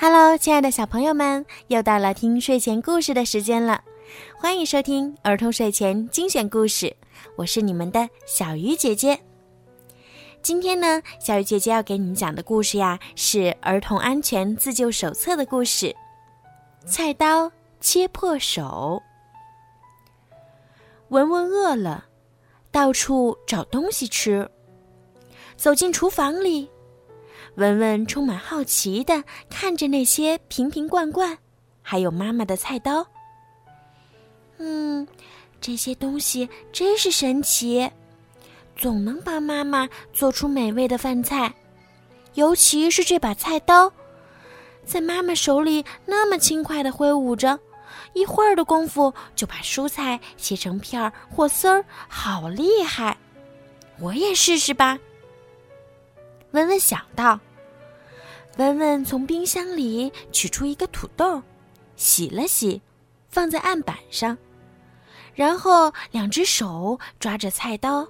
Hello，亲爱的小朋友们，又到了听睡前故事的时间了，欢迎收听儿童睡前精选故事，我是你们的小鱼姐姐。今天呢，小鱼姐姐要给你们讲的故事呀，是《儿童安全自救手册》的故事，《菜刀切破手》。文文饿了，到处找东西吃，走进厨房里。文文充满好奇的看着那些瓶瓶罐罐，还有妈妈的菜刀。嗯，这些东西真是神奇，总能帮妈妈做出美味的饭菜。尤其是这把菜刀，在妈妈手里那么轻快的挥舞着，一会儿的功夫就把蔬菜切成片儿或丝儿，好厉害！我也试试吧。文文想到。文文从冰箱里取出一个土豆，洗了洗，放在案板上，然后两只手抓着菜刀，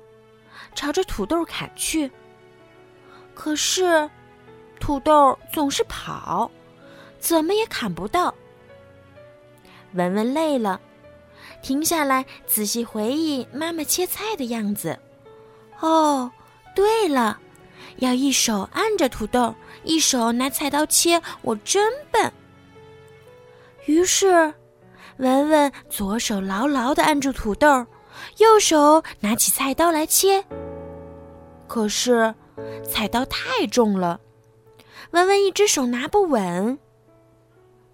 朝着土豆砍去。可是，土豆总是跑，怎么也砍不到。文文累了，停下来仔细回忆妈妈切菜的样子。哦，对了。要一手按着土豆，一手拿菜刀切，我真笨。于是，文文左手牢牢的按住土豆，右手拿起菜刀来切。可是，菜刀太重了，文文一只手拿不稳。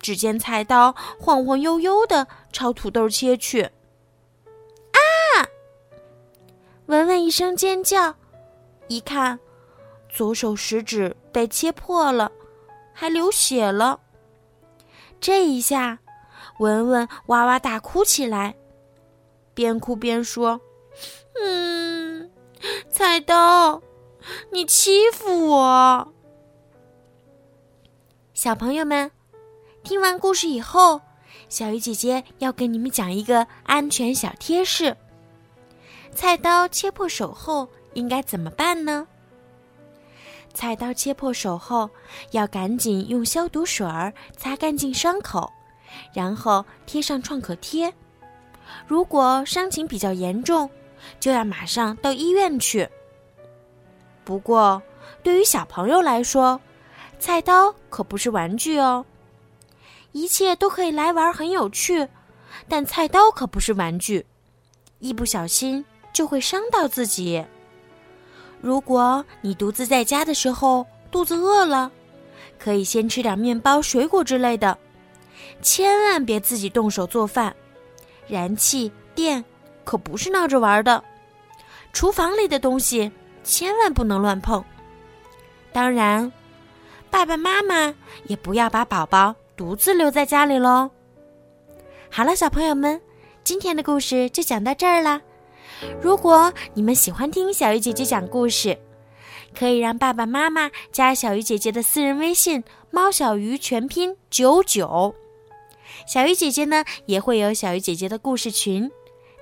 只见菜刀晃晃悠悠的朝土豆切去。啊！文文一声尖叫，一看。左手食指被切破了，还流血了。这一下，文文哇哇大哭起来，边哭边说：“嗯，菜刀，你欺负我。”小朋友们，听完故事以后，小鱼姐姐要跟你们讲一个安全小贴士：菜刀切破手后应该怎么办呢？菜刀切破手后，要赶紧用消毒水儿擦干净伤口，然后贴上创可贴。如果伤情比较严重，就要马上到医院去。不过，对于小朋友来说，菜刀可不是玩具哦。一切都可以来玩，很有趣，但菜刀可不是玩具，一不小心就会伤到自己。如果你独自在家的时候肚子饿了，可以先吃点面包、水果之类的，千万别自己动手做饭。燃气、电可不是闹着玩的，厨房里的东西千万不能乱碰。当然，爸爸妈妈也不要把宝宝独自留在家里喽。好了，小朋友们，今天的故事就讲到这儿了。如果你们喜欢听小鱼姐姐讲故事，可以让爸爸妈妈加小鱼姐姐的私人微信“猫小鱼”全拼九九。小鱼姐姐呢也会有小鱼姐姐的故事群，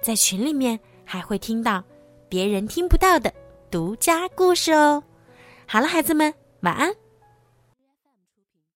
在群里面还会听到别人听不到的独家故事哦。好了，孩子们，晚安。